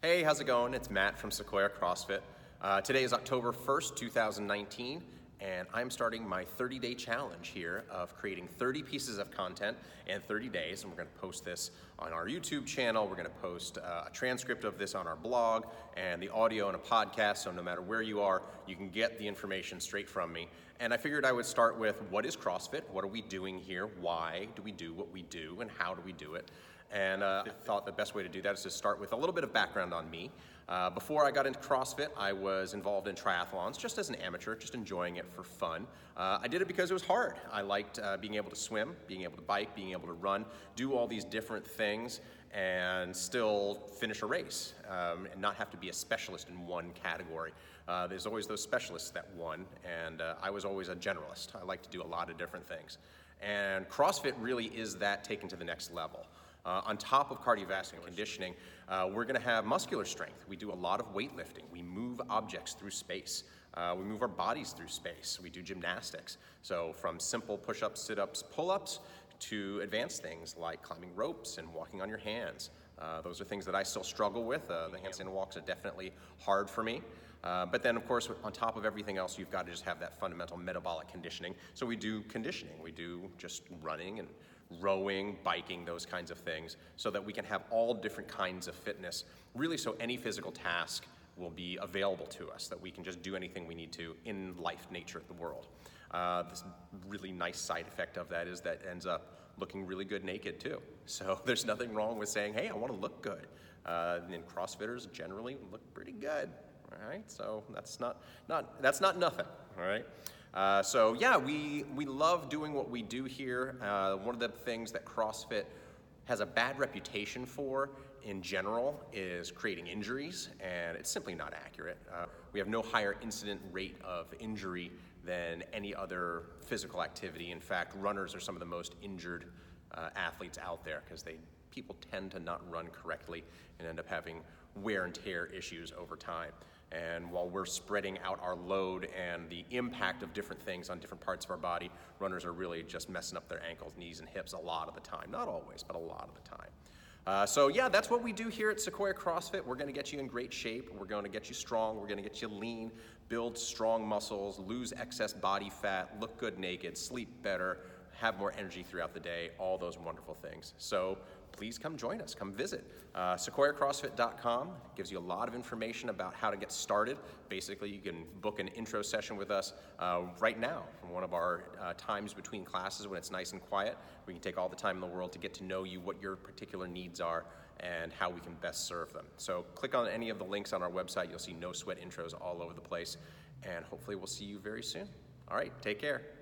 Hey, how's it going? It's Matt from Sequoia CrossFit. Uh, today is October 1st, 2019, and I'm starting my 30 day challenge here of creating 30 pieces of content in 30 days. And we're going to post this on our YouTube channel. We're going to post uh, a transcript of this on our blog and the audio and a podcast. So no matter where you are, you can get the information straight from me. And I figured I would start with what is CrossFit? What are we doing here? Why do we do what we do? And how do we do it? And uh, I thought the best way to do that is to start with a little bit of background on me. Uh, before I got into CrossFit, I was involved in triathlons just as an amateur, just enjoying it for fun. Uh, I did it because it was hard. I liked uh, being able to swim, being able to bike, being able to run, do all these different things, and still finish a race um, and not have to be a specialist in one category. Uh, there's always those specialists that won, and uh, I was always a generalist. I like to do a lot of different things. And CrossFit really is that taken to the next level. Uh, on top of cardiovascular conditioning, uh, we're going to have muscular strength. We do a lot of weightlifting. We move objects through space. Uh, we move our bodies through space. We do gymnastics. So, from simple push ups, sit ups, pull ups to advanced things like climbing ropes and walking on your hands. Uh, those are things that I still struggle with. Uh, the handstand walks are definitely hard for me. Uh, but then, of course, on top of everything else, you've got to just have that fundamental metabolic conditioning. So we do conditioning. We do just running and rowing, biking, those kinds of things, so that we can have all different kinds of fitness, really, so any physical task will be available to us, that we can just do anything we need to in life, nature, the world. Uh, this really nice side effect of that is that ends up looking really good naked too. So there's nothing wrong with saying, hey, I want to look good. Uh, and CrossFitters generally look pretty good, all right? So that's not, not, that's not nothing, all right? Uh, so yeah, we, we love doing what we do here. Uh, one of the things that CrossFit has a bad reputation for in general is creating injuries, and it's simply not accurate. Uh, we have no higher incident rate of injury than any other physical activity. In fact, runners are some of the most injured uh, athletes out there because they people tend to not run correctly and end up having wear and tear issues over time. And while we're spreading out our load and the impact of different things on different parts of our body, runners are really just messing up their ankles, knees, and hips a lot of the time. Not always, but a lot of the time. Uh, so, yeah, that's what we do here at Sequoia CrossFit. We're going to get you in great shape. We're going to get you strong. We're going to get you lean, build strong muscles, lose excess body fat, look good naked, sleep better, have more energy throughout the day, all those wonderful things. So, please come join us. Come visit. Uh, SequoiaCrossFit.com gives you a lot of information about how to get started. Basically, you can book an intro session with us uh, right now from one of our uh, times between classes when it's nice and quiet. We can take all the time in the world to get to know you, what your particular needs are, and how we can best serve them. So, click on any of the links on our website. You'll see no sweat intros all over the place, and hopefully, we'll see you very soon. All right, take care.